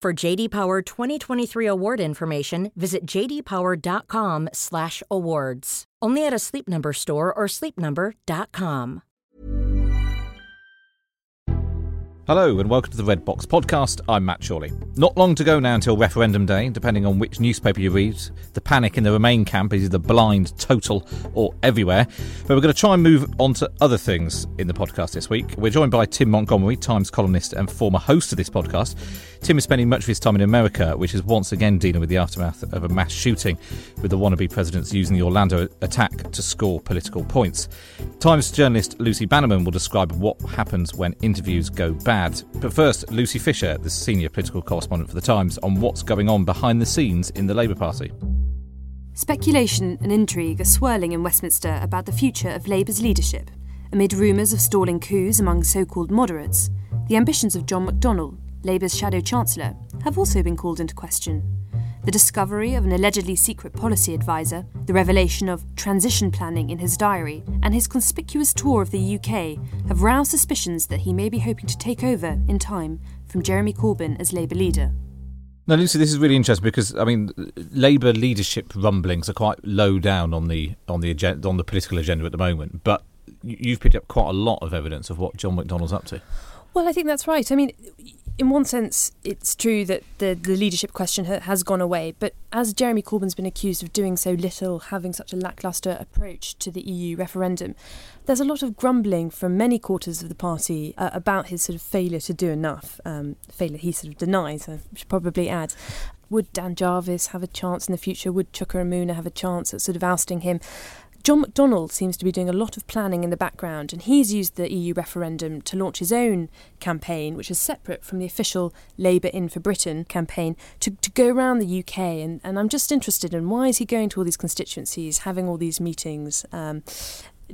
For JD Power 2023 award information, visit jdpower.com/awards. Only at a Sleep Number store or sleepnumber.com. Hello and welcome to the Red Box podcast. I'm Matt Chorley. Not long to go now until referendum day, depending on which newspaper you read. The panic in the Remain camp is either blind, total, or everywhere. But we're going to try and move on to other things in the podcast this week. We're joined by Tim Montgomerie, Times columnist and former host of this podcast. Tim is spending much of his time in America, which is once again dealing with the aftermath of a mass shooting, with the wannabe presidents using the Orlando attack to score political points. Times journalist Lucy Bannerman will describe what happens when interviews go bad. But first, Lucy Fisher, the senior political correspondent for The Times, on what's going on behind the scenes in the Labour Party. Speculation and intrigue are swirling in Westminster about the future of Labour's leadership, amid rumours of stalling coups among so called moderates. The ambitions of John McDonnell, Labour's shadow chancellor, have also been called into question. The discovery of an allegedly secret policy advisor, the revelation of transition planning in his diary, and his conspicuous tour of the UK have roused suspicions that he may be hoping to take over, in time, from Jeremy Corbyn as Labour leader. Now, Lucy, this is really interesting because I mean, Labour leadership rumblings are quite low down on the on the agenda, on the political agenda at the moment. But you've picked up quite a lot of evidence of what John McDonnell's up to. Well, I think that's right. I mean, in one sense, it's true that the, the leadership question ha- has gone away. But as Jeremy Corbyn's been accused of doing so little, having such a lacklustre approach to the EU referendum, there's a lot of grumbling from many quarters of the party uh, about his sort of failure to do enough. Um, failure he sort of denies, I should probably add. Would Dan Jarvis have a chance in the future? Would Chuka Umunna have a chance at sort of ousting him? John McDonnell seems to be doing a lot of planning in the background, and he's used the EU referendum to launch his own campaign, which is separate from the official Labour in for Britain campaign, to, to go around the UK. And, and I'm just interested in why is he going to all these constituencies, having all these meetings? Um,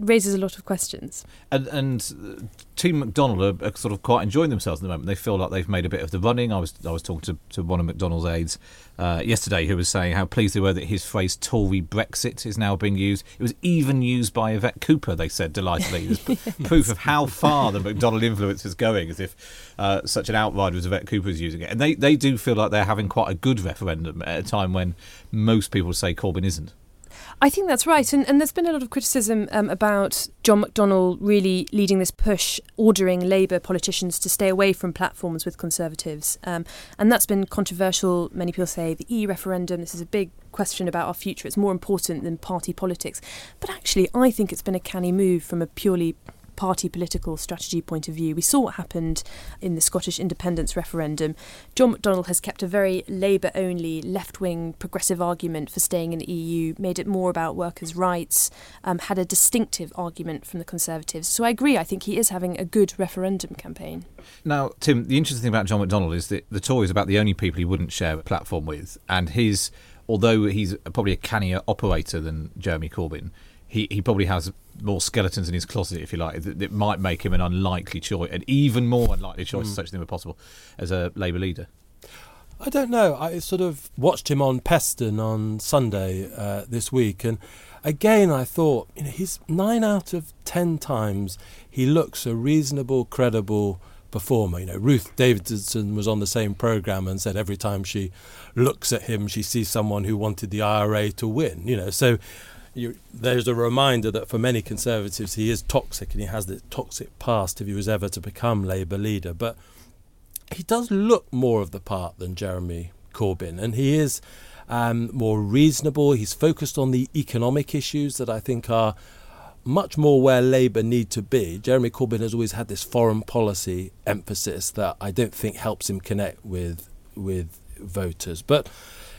raises a lot of questions. And, and Team McDonnell are, are, sort of quite enjoying themselves at the moment. They feel like they've made a bit of the running. I was I was talking to, to one of McDonnell's aides uh, yesterday who was saying how pleased they were that his phrase "Tory Brexit" is now being used. It was even used by Yvette Cooper. They said delightedly. There's yes. proof of how far the McDonnell influence is going, as if uh, such an outrider as Yvette Cooper is using it. And they they do feel like they're having quite a good referendum at a time when most people say Corbyn isn't. I think that's right. And, and there's been a lot of criticism um, about John McDonnell really leading this push, ordering Labour politicians to stay away from platforms with Conservatives. Um, and that's been controversial. Many people say the EU referendum, this is a big question about our future. It's more important than party politics. But actually, I think it's been a canny move from a purely party political strategy point of view. We saw what happened in the Scottish independence referendum. John McDonnell has kept a very Labour only, left wing, progressive argument for staying in the EU, made it more about workers' rights, um, had a distinctive argument from the Conservatives. So I agree, I think he is having a good referendum campaign. Now, Tim, the interesting thing about John McDonnell is that the Tories are about the only people he wouldn't share a platform with, and his although he's probably a cannier operator than Jeremy Corbyn, he, he probably has more skeletons in his closet, if you like, that, that might make him an unlikely choice, an even more unlikely choice, mm. if such a thing were possible, as a Labour leader. I don't know. I sort of watched him on Peston on Sunday uh, this week, and again I thought, you know, he's nine out of ten times he looks a reasonable, credible performer. You know, Ruth Davidson was on the same program and said every time she looks at him, she sees someone who wanted the IRA to win. You know, so you, there's a reminder that for many Conservatives he is toxic and he has this toxic past if he was ever to become Labour leader. But he does look more of the part than Jeremy Corbyn, and he is um, more reasonable. He's focused on the economic issues that I think are much more where Labour need to be. Jeremy Corbyn has always had this foreign policy emphasis that I don't think helps him connect with with voters. But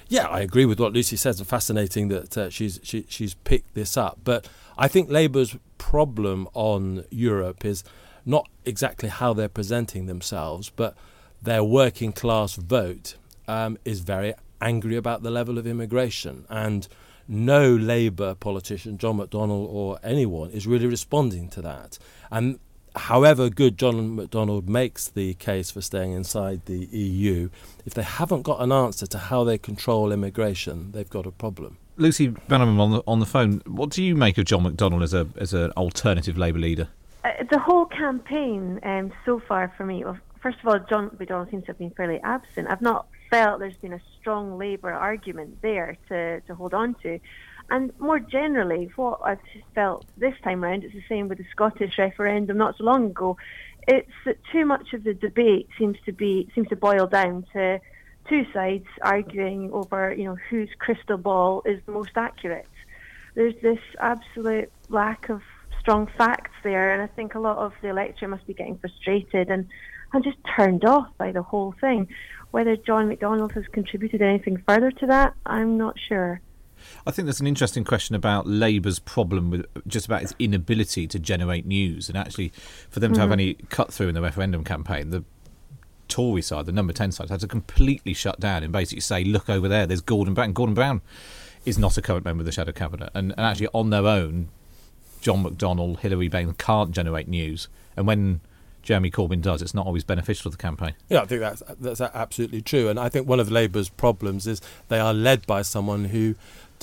yeah, I agree with what Lucy says. It's fascinating that uh, she's she, she's picked this up. But I think Labour's problem on Europe is not exactly how they're presenting themselves, but their working class vote um, is very angry about the level of immigration and no Labour politician, John McDonnell or anyone, is really responding to that. And however good John McDonnell makes the case for staying inside the EU, if they haven't got an answer to how they control immigration, they've got a problem. Lucy Bannerman on the on the phone. What do you make of John McDonnell as a as an alternative Labour leader? Uh, the whole campaign um, so far for me. Well, first of all, John McDonnell seems to have been fairly absent. I've not felt there's been a strong Labour argument there to, to hold on to. And more generally, what I've felt this time around, it's the same with the Scottish referendum not so long ago. It's that too much of the debate seems to be seems to boil down to two sides arguing over, you know, whose crystal ball is the most accurate. There's this absolute lack of strong facts there, and I think a lot of the electorate must be getting frustrated and and just turned off by the whole thing. Whether John McDonnell has contributed anything further to that, I'm not sure. I think there's an interesting question about Labour's problem with just about its inability to generate news, and actually, for them to have mm-hmm. any cut through in the referendum campaign, the Tory side, the number ten side, had to completely shut down and basically say, "Look over there, there's Gordon Brown. Gordon Brown is not a current member of the shadow cabinet," and, and actually on their own, John McDonnell, Hilary Benn can't generate news, and when Jeremy Corbyn does, it's not always beneficial to the campaign. Yeah, I think that's that's absolutely true, and I think one of Labour's problems is they are led by someone who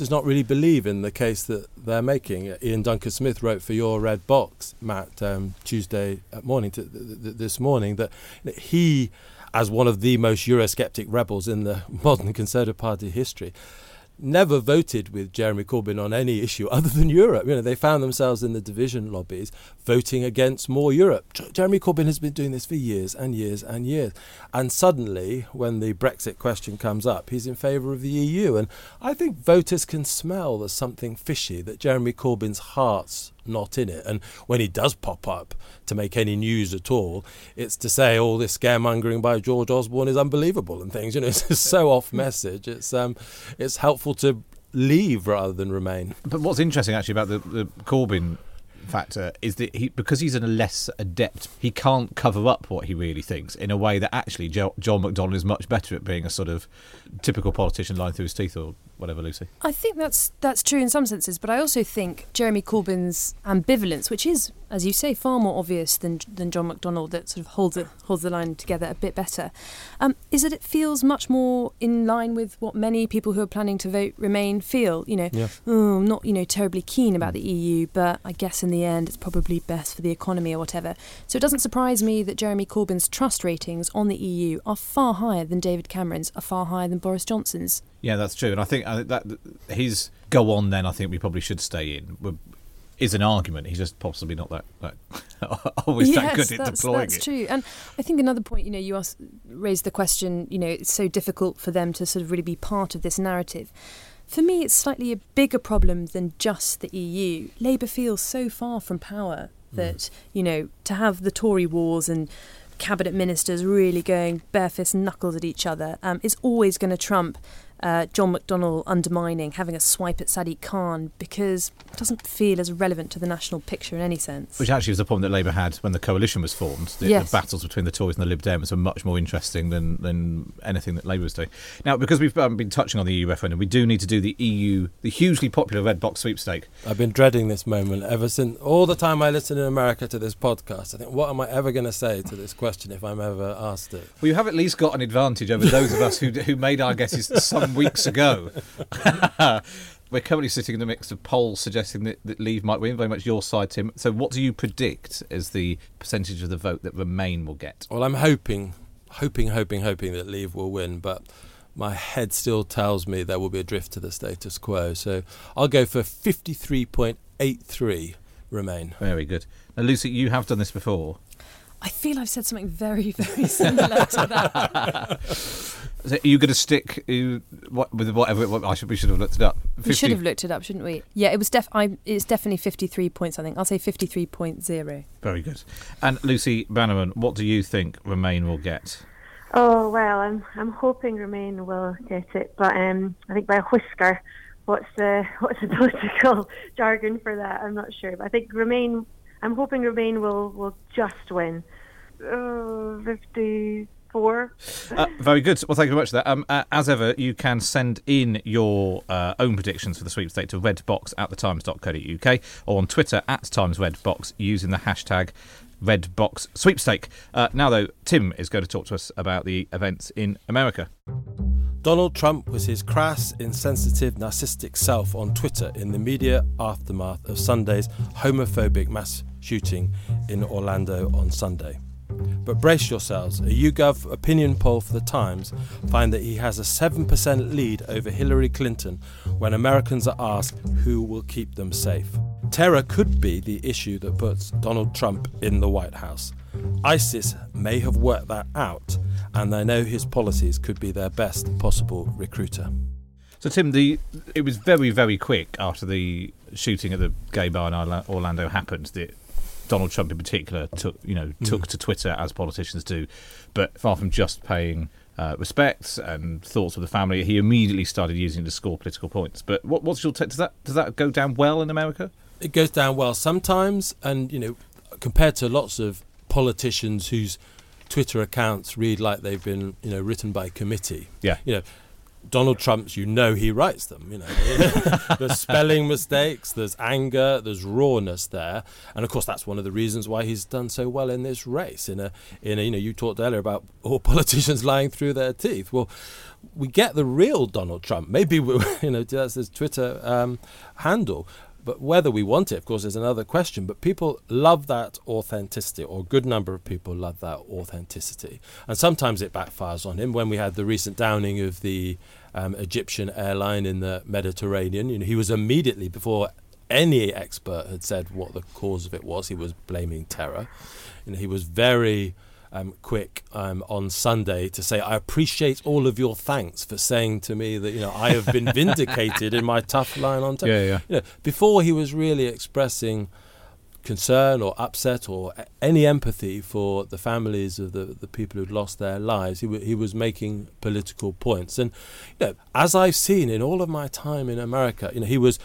does not really believe in the case that they're making. Iain Duncan Smith wrote for your Red Box, Matt, um, Tuesday morning th- th- this morning that he, as one of the most Eurosceptic rebels in the modern Conservative Party history, never voted with Jeremy Corbyn on any issue other than Europe. You know, they found themselves in the division lobbies voting against more Europe. Jeremy Corbyn has been doing this for years and years and years. And suddenly, when the Brexit question comes up, he's in favour of the EU. And I think voters can smell there's something fishy, that Jeremy Corbyn's heart's not in it. And when he does pop up to make any news at all, it's to say all this scaremongering by George Osborne is unbelievable and things. You know, it's so off message. It's um, it's helpful to leave rather than remain. But what's interesting actually about the, the Corbyn factor is that he because he's in a less adept, he can't cover up what he really thinks in a way that actually jo- John McDonnell is much better at being a sort of typical politician lying through his teeth or whatever, Lucy. I think that's that's true in some senses, but I also think Jeremy Corbyn's ambivalence, which is, as you say, far more obvious than than John McDonnell, that sort of holds it holds the line together a bit better, um, is that it feels much more in line with what many people who are planning to vote Remain feel. You know, yeah. oh, I'm not you know terribly keen about the EU, but I guess in the end it's probably best for the economy or whatever. So it doesn't surprise me that Jeremy Corbyn's trust ratings on the EU are far higher than David Cameron's, are far higher than Boris Johnson's. Yeah, that's true, and I think uh, that his go on. Then I think we probably should stay in. Is an argument. He's just possibly not that, that always yes, that good at that's, deploying that's it. That's true. And I think another point, you know, you asked, raised the question. You know, it's so difficult for them to sort of really be part of this narrative. For me, it's slightly a bigger problem than just the EU. Labour feels so far from power mm. that mm. you know to have the Tory wars and cabinet ministers really going barefist knuckles at each other um, is always going to trump uh, John McDonnell undermining, having a swipe at Sadiq Khan because it doesn't feel as relevant to the national picture in any sense. Which actually was the problem that Labour had when the coalition was formed. The, yes. the battles between the Tories and the Lib Dems were much more interesting than, than anything that Labour was doing. Now, because we've um, been touching on the EU referendum, we do need to do the EU, the hugely popular red box sweepstake. I've been dreading this moment ever since all the time I listen in America to this podcast. I think, what am I ever going to say to this question if I'm ever asked it? Well, you have at least got an advantage over those of us who, who made our guesses some weeks ago. We're currently sitting in the mix of polls suggesting that, that Leave might win. Very much your side, Tim. So, what do you predict as the percentage of the vote that Remain will get? Well, I'm hoping, hoping, hoping, hoping that Leave will win, but my head still tells me there will be a drift to the status quo. So, I'll go for 53.83 Remain. Very good. Now, Lucy, you have done this before. I feel I've said something very, very similar to that. So are you going to stick what, with whatever? What, I should we should have looked it up. 50. We should have looked it up, shouldn't we? Yeah, it was def. I, it's definitely fifty three points. I think I'll say fifty three point zero. Very good. And Lucy Bannerman, what do you think Remain will get? Oh well, I'm I'm hoping Remain will get it, but um, I think by a whisker. What's the what's the political jargon for that? I'm not sure, but I think Remain. I'm hoping Remain will will just win. Oh, fifty for. Uh, very good. Well, thank you very much for that. Um, uh, as ever, you can send in your uh, own predictions for the sweepstake to redbox at thetimes.co.uk or on Twitter at timesredbox using the hashtag redbox sweepstake. Uh, now, though, Tim is going to talk to us about the events in America. Donald Trump was his crass, insensitive, narcissistic self on Twitter in the media aftermath of Sunday's homophobic mass shooting in Orlando on Sunday. But brace yourselves, a YouGov opinion poll for The Times find that he has a 7% lead over Hillary Clinton when Americans are asked who will keep them safe. Terror could be the issue that puts Donald Trump in the White House. ISIS may have worked that out, and they know his policies could be their best possible recruiter. So, Tim, the it was very, very quick after the shooting at the gay bar in Orlando happened that Donald Trump, in particular, took you know took to Twitter as politicians do, but far from just paying uh, respects and thoughts of the family, he immediately started using it to score political points. But what, what's your take? Does that does that go down well in America? It goes down well sometimes, and you know, compared to lots of politicians whose Twitter accounts read like they've been you know written by committee. Yeah. You know, Donald Trump's, you know, he writes them. You know, there's spelling mistakes, there's anger, there's rawness there, and of course that's one of the reasons why he's done so well in this race. In a, in a, you know, you talked earlier about all politicians lying through their teeth. Well, we get the real Donald Trump. Maybe we, you know that's his Twitter um, handle. But whether we want it, of course, is another question. But people love that authenticity, or a good number of people love that authenticity. And sometimes it backfires on him. When we had the recent downing of the um, Egyptian airline in the Mediterranean, you know, he was immediately, before any expert had said what the cause of it was, he was blaming terror. You know, he was very um, quick um, on Sunday to say, I appreciate all of your thanks for saying to me that, you know, I have been vindicated in my tough line on terror. Yeah, yeah. You know, before he was really expressing concern or upset or any empathy for the families of the, the people who'd lost their lives. He, w- he was making political points. And, you know, as I've seen in all of my time in America, you know, he was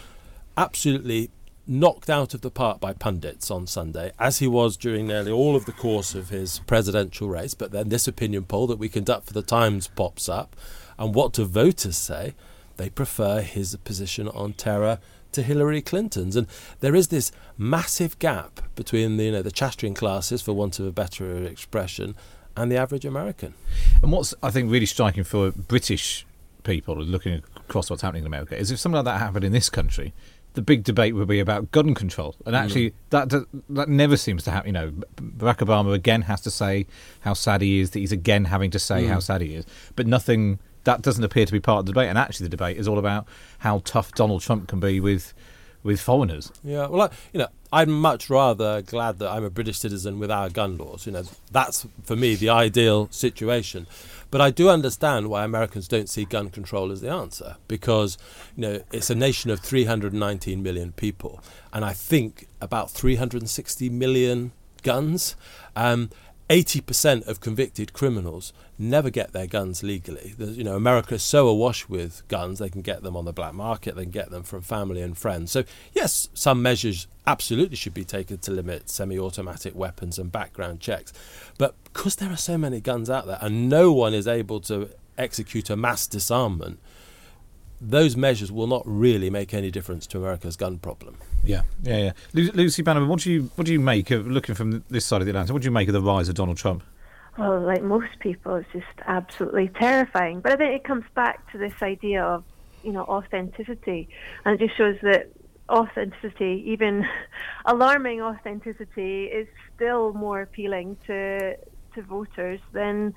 absolutely knocked out of the park by pundits on Sunday, as he was during nearly all of the course of his presidential race. But then this opinion poll that we conduct for the Times pops up, and what do voters say? They prefer his position on terror to Hillary Clinton's, and there is this massive gap between the you know the chattering classes, for want of a better expression, and the average American. And what's I think really striking for British people looking across what's happening in America is if something like that happened in this country, the big debate would be about gun control. And mm. actually, that that that never seems to happen. You know, Barack Obama again has to say how sad he is. That he's again having to say how mm. sad he is. But nothing that doesn't appear to be part of the debate. And actually, the debate is all about how tough Donald Trump can be with with foreigners. Yeah, well, I, you know, I'm much rather glad that I'm a British citizen with our gun laws. You know, that's for me the ideal situation. But I do understand why Americans don't see gun control as the answer because, you know, it's a nation of 319 million people, and I think about 360 million guns. Um, 80% of convicted criminals never get their guns legally. You know, America is so awash with guns, they can get them on the black market, they can get them from family and friends. So, yes, some measures absolutely should be taken to limit semi automatic weapons and background checks. But because there are so many guns out there and no one is able to execute a mass disarmament, those measures will not really make any difference to America's gun problem. Yeah, yeah, yeah. Lu- Lucy Bannerman, what do you what do you make of looking from this side of the Atlantic? What do you make of the rise of Donald Trump? Well, like most people, it's just absolutely terrifying. But I think it comes back to this idea of, you know, authenticity, and it just shows that authenticity, even alarming authenticity, is still more appealing to to voters than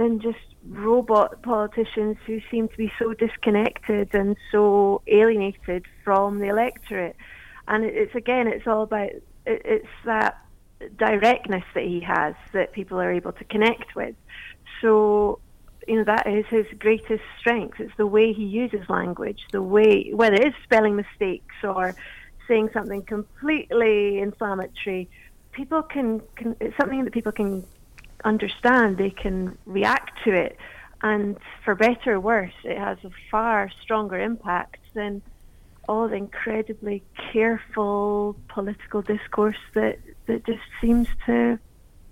than just robot politicians who seem to be so disconnected and so alienated from the electorate. And it's again, it's all about it's that directness that he has that people are able to connect with. So, you know, that is his greatest strength. It's the way he uses language, the way, whether it is spelling mistakes or saying something completely inflammatory, people can, can it's something that people can understand. They can react to it. And for better or worse, it has a far stronger impact than all the incredibly careful political discourse that, that just seems to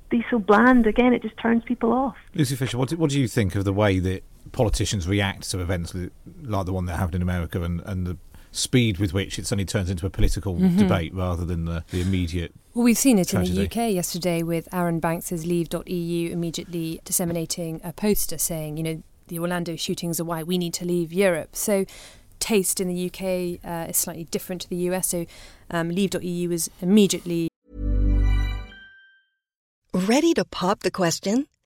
be so bland. Again, it just turns people off. Lucy Fisher, what do, what do you think of the way that politicians react to events like the one that happened in America and, and the speed with which it suddenly turns into a political mm-hmm. debate rather than the, the immediate. Well, we've seen it tragedy. in the UK yesterday with Arron Banks's Leave.eu immediately disseminating a poster saying, you know, the Orlando shootings are why we need to leave Europe. So, taste in the UK uh, is slightly different to the US. So, um, Leave.eu was immediately. Ready to pop the question?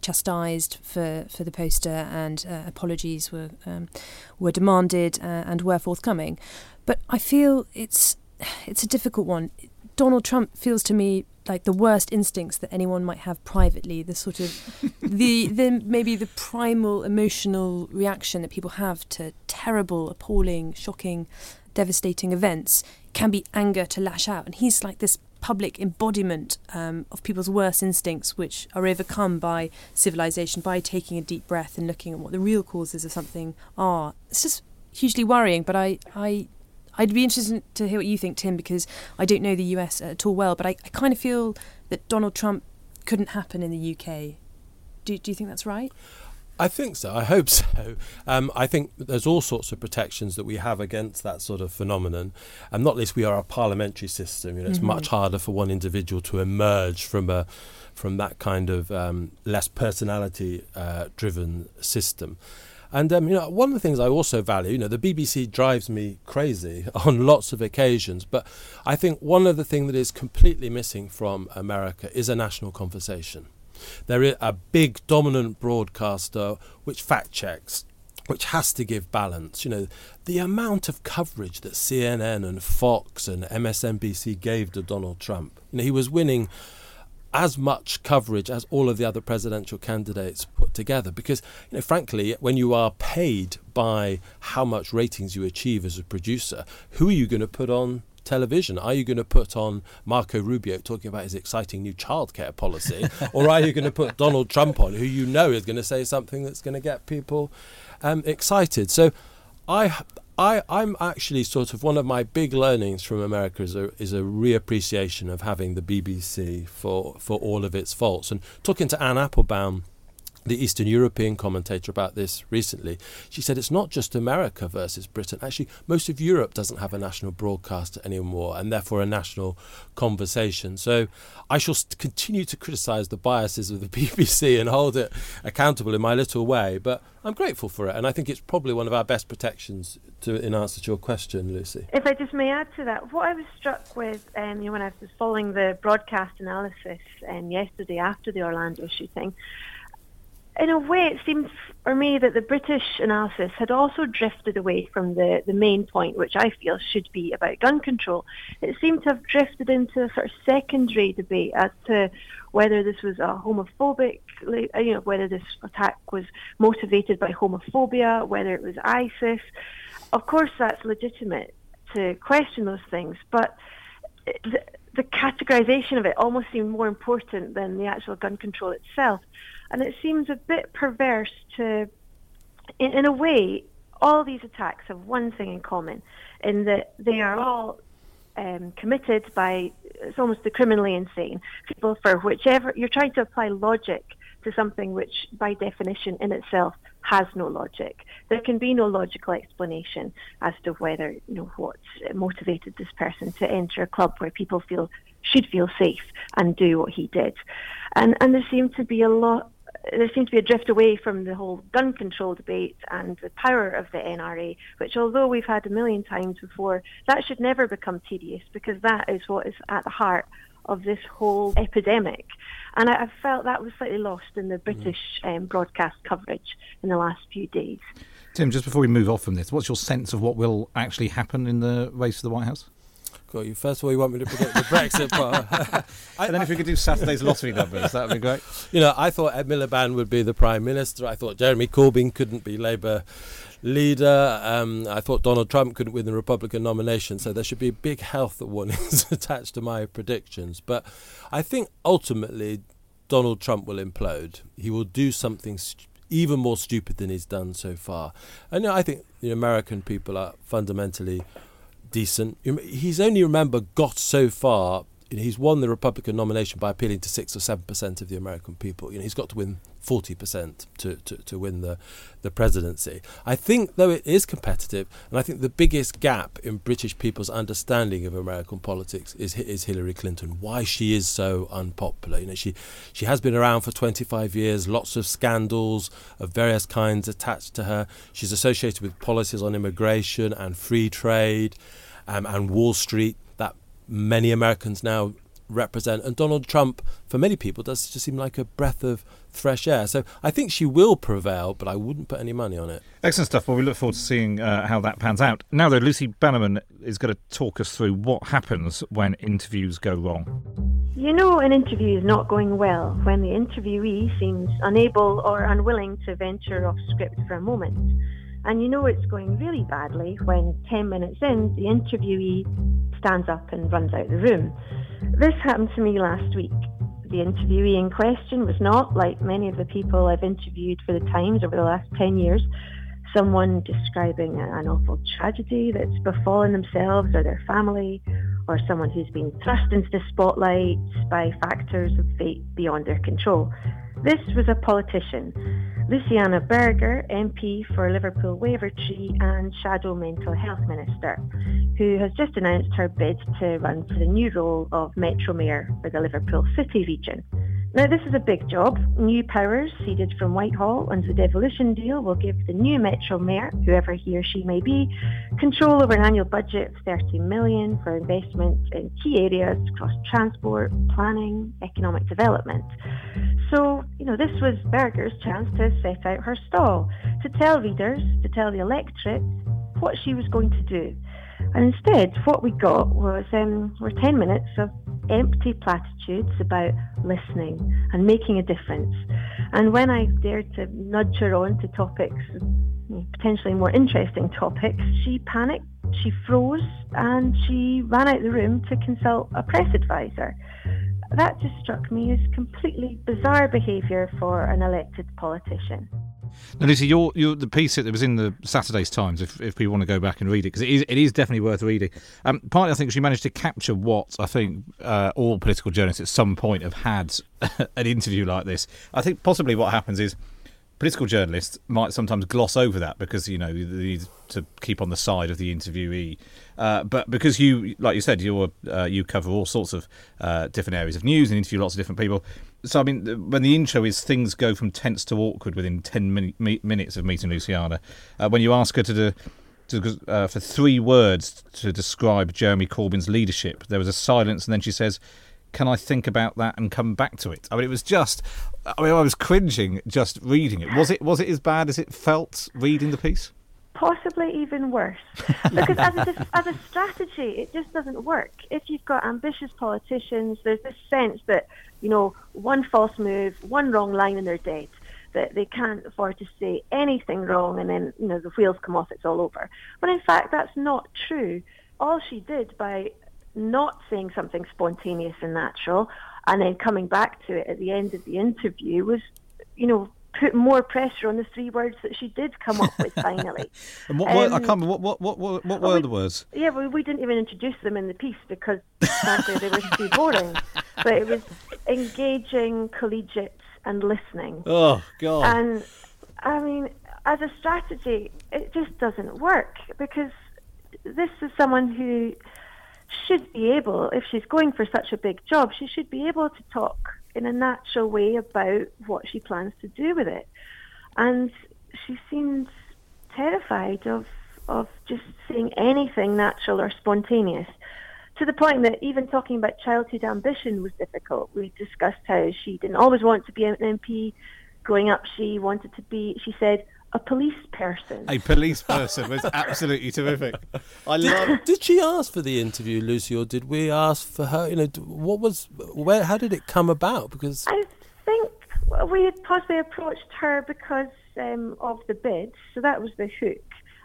chastised for, for the poster, and uh, apologies were um, were demanded uh, and were forthcoming. But I feel it's it's a difficult one. Donald Trump feels to me like the worst instincts that anyone might have privately. The sort of the the maybe the primal emotional reaction that people have to terrible, appalling, shocking, devastating events can be anger to lash out, and he's like this public embodiment um, of people's worst instincts, which are overcome by civilization, by taking a deep breath and looking at what the real causes of something are. It's just hugely worrying. But I, I, I'd be interested to hear what you think, Tim, because I don't know the US at all well. But I, I kind of feel that Donald Trump couldn't happen in the UK. Do, do you think that's right? I think so. I hope so. Um, I think there's all sorts of protections that we have against that sort of phenomenon, and not least we are a parliamentary system. You know, it's mm-hmm. much harder for one individual to emerge from a from that kind of um, less personality uh, driven system. And um, you know, one of the things I also value, you know, the BBC drives me crazy on lots of occasions, but I think one of the things that is completely missing from America is a national conversation. There is a big dominant broadcaster which fact checks which has to give balance. You know, the amount of coverage that CNN and Fox and MSNBC gave to Donald Trump. You know, he was winning as much coverage as all of the other presidential candidates put together because you know frankly when you are paid by how much ratings you achieve as a producer who are you going to put on television? Are you going to put on Marco Rubio talking about his exciting new childcare policy, or are you going to put Donald Trump on, who you know is going to say something that's going to get people um, excited? So, I. I, I'm actually sort of one of my big learnings from America is a, is a reappreciation of having the BBC for, for all of its faults. And talking to Anne Applebaum the Eastern European commentator about this recently. She said it's not just America versus Britain. Actually, most of Europe doesn't have a national broadcaster anymore and therefore a national conversation. So I shall continue to criticise the biases of the BBC and hold it accountable in my little way. But I'm grateful for it. And I think it's probably one of our best protections to, in answer to your question, Lucy. If I just may add to that, what I was struck with um, you know, when I was following the broadcast analysis um, yesterday after the Orlando shooting, in a way, it seems for me that the British analysis had also drifted away from the, the main point, which I feel should be about gun control. It seemed to have drifted into a sort of secondary debate as to whether this was a homophobic, uh, you know, whether this attack was motivated by homophobia, whether it was ISIS. Of course, that's legitimate to question those things, but uh, the, the categorization of it almost seemed more important than the actual gun control itself. And it seems a bit perverse to, in, in a way, all these attacks have one thing in common, in that they are all um, committed by, it's almost the criminally insane, people for whichever, you're trying to apply logic to something which, by definition in itself, has no logic. There can be no logical explanation as to whether, you know, what motivated this person to enter a club where people feel should feel safe and do what he did. And and there seemed to be a lot there seems to be a drift away from the whole gun control debate and the power of the NRA, which although we've had a million times before, that should never become tedious because that is what is at the heart of this whole epidemic. And I, I felt that was slightly lost in the British um, broadcast coverage in the last few days. Tim, just before we move off from this, what's your sense of what will actually happen in the race to the White House? Got you. First of all, you want me to predict the Brexit part. and then if we could do Saturday's lottery numbers, that would be great. You know, I thought Ed Miliband would be the Prime Minister. I thought Jeremy Corbyn couldn't be Labour leader. Um, I thought Donald Trump couldn't win the Republican nomination. So there should be big health warnings attached to my predictions. But I think ultimately Donald Trump will implode. He will do something st- even more stupid than he's done so far. And I think the American people are fundamentally decent. He's only, remember, got so far. He's won the Republican nomination by appealing to six or seven percent of the American people. You know, he's got to win forty percent to, to, to win the, the presidency. I think, though, it is competitive, and I think the biggest gap in British people's understanding of American politics is is Hillary Clinton. Why she is so unpopular. You know, she she has been around for twenty five years. Lots of scandals of various kinds attached to her. She's associated with policies on immigration and free trade um, and Wall Street many Americans now represent. And Donald Trump, for many people, does just seem like a breath of fresh air. So I think she will prevail, but I wouldn't put any money on it. Excellent stuff. Well, we look forward to seeing uh, how that pans out. Now, though, Lucy Bannerman is going to talk us through what happens when interviews go wrong. You know, an interview is not going well when the interviewee seems unable or unwilling to venture off script for a moment. And you know it's going really badly when 10 minutes in, the interviewee stands up and runs out of the room. This happened to me last week. The interviewee in question was not, like many of the people I've interviewed for the Times over the last 10 years, someone describing an awful tragedy that's befallen themselves or their family, or someone who's been thrust into the spotlight by factors of fate beyond their control. This was a politician Luciana Berger, MP for Liverpool Wavertree and Shadow Mental Health Minister, who has just announced her bid to run for the new role of Metro Mayor for the Liverpool City region. Now, this is a big job. New powers ceded from Whitehall under the devolution deal will give the new Metro Mayor, whoever he or she may be, control over an annual budget of 30 million for investment in key areas across transport, planning, economic development. So, you know, this was Berger's chance to set out her stall, to tell readers, to tell the electorate what she was going to do. And instead, what we got was um, were 10 minutes of empty platitudes about listening and making a difference. And when I dared to nudge her on to topics, potentially more interesting topics, she panicked, she froze, and she ran out the room to consult a press advisor that just struck me as completely bizarre behaviour for an elected politician. Now, Lucy, your, your, the piece that was in the Saturday's Times, if, if people want to go back and read it, because it is, it is definitely worth reading. Um, partly, I think she managed to capture what I think uh, all political journalists at some point have had an interview like this. I think possibly what happens is political journalists might sometimes gloss over that because you know they need to keep on the side of the interviewee. Uh, but because you, like you said, you uh, you cover all sorts of uh, different areas of news and interview lots of different people. So I mean, when the intro is things go from tense to awkward within ten min- minutes of meeting Luciana, uh, when you ask her to do. To, uh, for three words to describe Jeremy Corbyn's leadership, there was a silence, and then she says, can I think about that and come back to it? I mean, it was just. I mean, I was cringing just reading it. Was it was it as bad as it felt reading the piece? Possibly even worse, because as a, as a strategy, it just doesn't work. If you've got ambitious politicians, there's this sense that you know one false move, one wrong line, and they're dead. That they can't afford to say anything wrong, and then you know the wheels come off, it's all over. But in fact, that's not true. All she did by not saying something spontaneous and natural, and then coming back to it at the end of the interview was, you know, put more pressure on the three words that she did come up with finally. and what, um, I can't remember, what, what, what, what, what were we, the words? Yeah, well, we didn't even introduce them in the piece because frankly they were too boring. But it was engaging, collegiate, and listening. Oh, God. And, I mean, as a strategy, it just doesn't work because this is someone who should be able, if she's going for such a big job, she should be able to talk in a natural way about what she plans to do with it. And she seems terrified of of just saying anything natural or spontaneous. To the point that even talking about childhood ambition was difficult. We discussed how she didn't always want to be an MP. Growing up, she wanted to be, she said, a police person. A police person was absolutely terrific. I did, love. Did she ask for the interview, Lucy, or did we ask for her? You know, what was where? How did it come about? Because I think we had possibly approached her because um, of the bid, so that was the hook.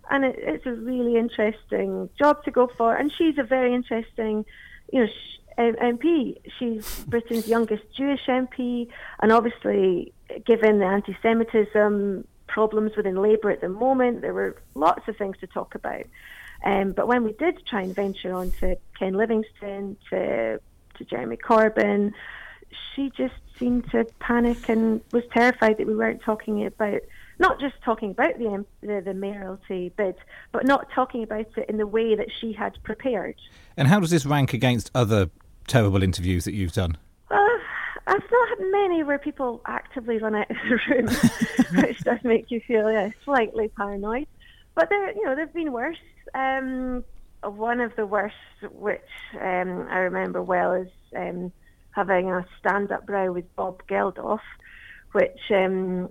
And it, it's a really interesting job to go for, and she's a very interesting, you know. Sh- MP. She's Britain's youngest Jewish MP, and obviously, given the anti-Semitism problems within Labour at the moment. There were lots of things to talk about. Um, but when we did try and venture on to Ken Livingstone, to, to Jeremy Corbyn, she just seemed to panic and was terrified that we weren't talking about not just talking about the, the, the mayoralty bid, but not talking about it in the way that she had prepared. And how does this rank against other terrible interviews that you've done? I've not had many where people actively run out of the room, which does make you feel yeah, slightly paranoid. But there, you know, there've been worse. Um, one of the worst, which um, I remember well, is um, having a stand-up row with Bob Geldof, which um,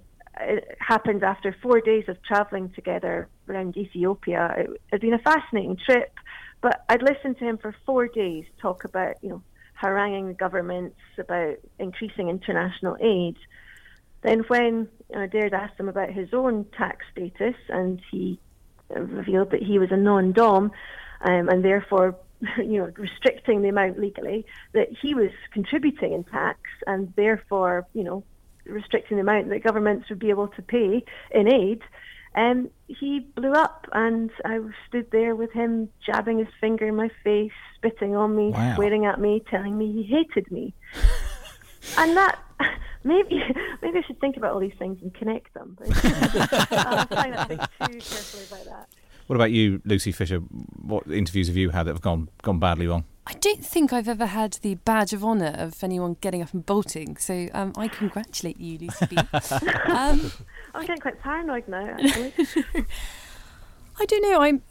happened after four days of travelling together around Ethiopia. It had been a fascinating trip, but I'd listened to him for four days talk about, you know, haranguing the governments about increasing international aid. Then, when Dared asked him about his own tax status, and he revealed that he was a non-dom, um, and therefore, you know, restricting the amount legally that he was contributing in tax, and therefore, you know, restricting the amount that governments would be able to pay in aid. Um, he blew up, and I stood there with him jabbing his finger in my face, spitting on me, wow. swearing at me, telling me he hated me. and that maybe maybe I should think about all these things and connect them. I'm trying not to think too carefully about that. What about you, Lucy Fisher? What interviews have you had that have gone gone badly wrong? I don't think I've ever had the badge of honour of anyone getting up and bolting, so um, I congratulate you, Lucy. um, I'm getting quite paranoid now, actually. I don't know. I'm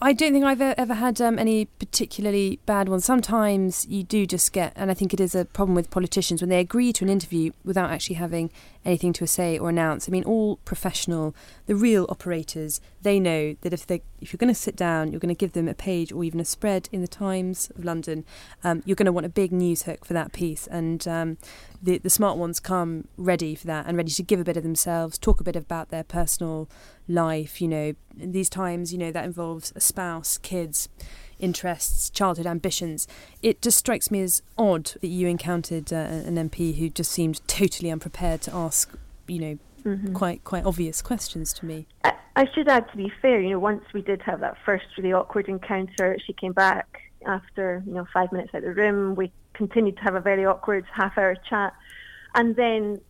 I don't think I've ever had um, any particularly bad ones. Sometimes you do just get, and I think it is a problem with politicians when they agree to an interview without actually having anything to say or announce. I mean, all professional, the real operators, they know that if they if you're going to sit down, you're going to give them a page or even a spread in the Times of London. Um, you're going to want a big news hook for that piece, and um, the the smart ones come ready for that and ready to give a bit of themselves, talk a bit about their personal life. You know, in these times, you know that involves a spouse, kids, interests, childhood ambitions. It just strikes me as odd that you encountered uh, an MP who just seemed totally unprepared to ask, you know, mm-hmm. quite quite obvious questions to me. I, I should add, to be fair, you know, once we did have that first really awkward encounter, she came back after you know five minutes out of the room. We continued to have a very awkward half-hour chat, and then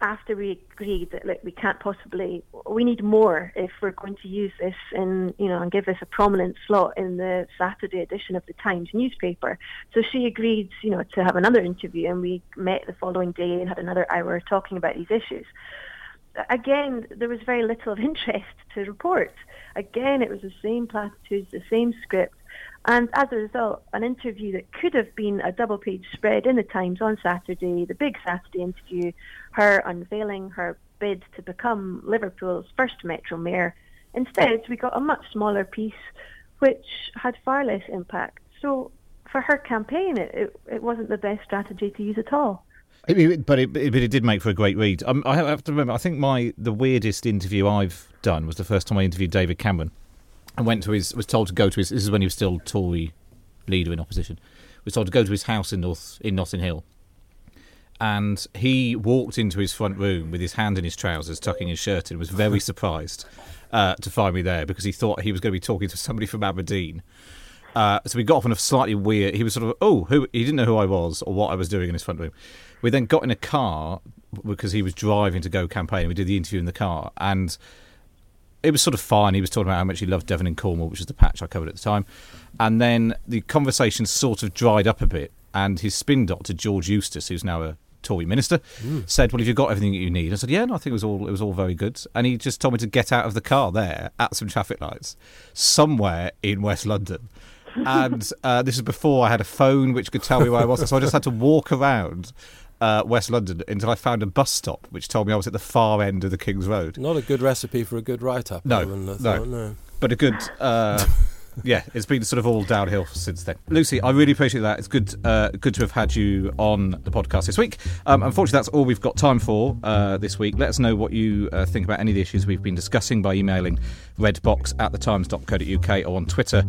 after we agreed that like we can't possibly we need more if we're going to use this in you know and give this a prominent slot in the Saturday edition of the Times newspaper. So she agreed, you know, to have another interview and we met the following day and had another hour talking about these issues. Again, there was very little of interest to report. Again, it was the same platitudes, the same script. And as a result, an interview that could have been a double page spread in the Times on Saturday, the big Saturday interview, her unveiling her bid to become Liverpool's first Metro Mayor. Instead, we got a much smaller piece which had far less impact. So for her campaign, it, it, it wasn't the best strategy to use at all. but it, but it did make for a great read. Um, I have to remember. I think my the weirdest interview I've done was the first time I interviewed David Cameron, and went to his was told to go to his. This is when he was still Tory leader in opposition. Was told to go to his house in North in Notting Hill, and he walked into his front room with his hand in his trousers, tucking his shirt in, was very surprised uh, to find me there because he thought he was going to be talking to somebody from Aberdeen. Uh, so we got off on a slightly weird. He was sort of oh, who he didn't know who I was or what I was doing in his front room. We then got in a car because he was driving to go campaign. We did the interview in the car, and it was sort of fine. He was talking about how much he loved Devon and Cornwall, which was the patch I covered at the time. And then the conversation sort of dried up a bit, and his spin doctor George Eustice, who's now a Tory minister, mm. said, "Well, have you got everything that you need?" I said, "Yeah, no, I think it was all it was all very good." And he just told me to get out of the car there at some traffic lights somewhere in West London. and uh, this is before I had a phone which could tell me where I was, so I just had to walk around uh, West London until I found a bus stop which told me I was at the far end of the King's Road. Not a good recipe for a good write-up. No, no, no, but a good. Uh, yeah, it's been sort of all downhill since then. Lucy, I really appreciate that. It's good, uh, good to have had you on the podcast this week. Um, unfortunately, that's all we've got time for uh, this week. Let us know what you uh, think about any of the issues we've been discussing by emailing redbox at thetimes.co.uk or on Twitter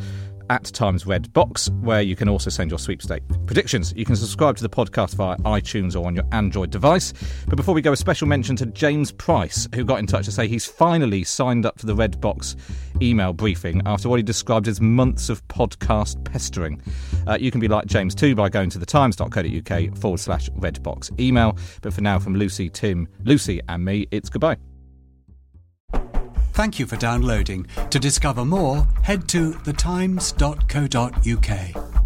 at Times Red Box, where you can also send your sweepstake predictions. You can subscribe to the podcast via iTunes or on your Android device. But before we go, a special mention to James Price, who got in touch to say he's finally signed up for the Red Box email briefing after what he described as months of podcast pestering. Uh, you can be like James too by going to thetimes.co.uk forward slash redbox email. But for now, from Lucy, Tim, Lucy, and me, it's goodbye. Thank you for downloading. To discover more, head to thetimes.co.uk.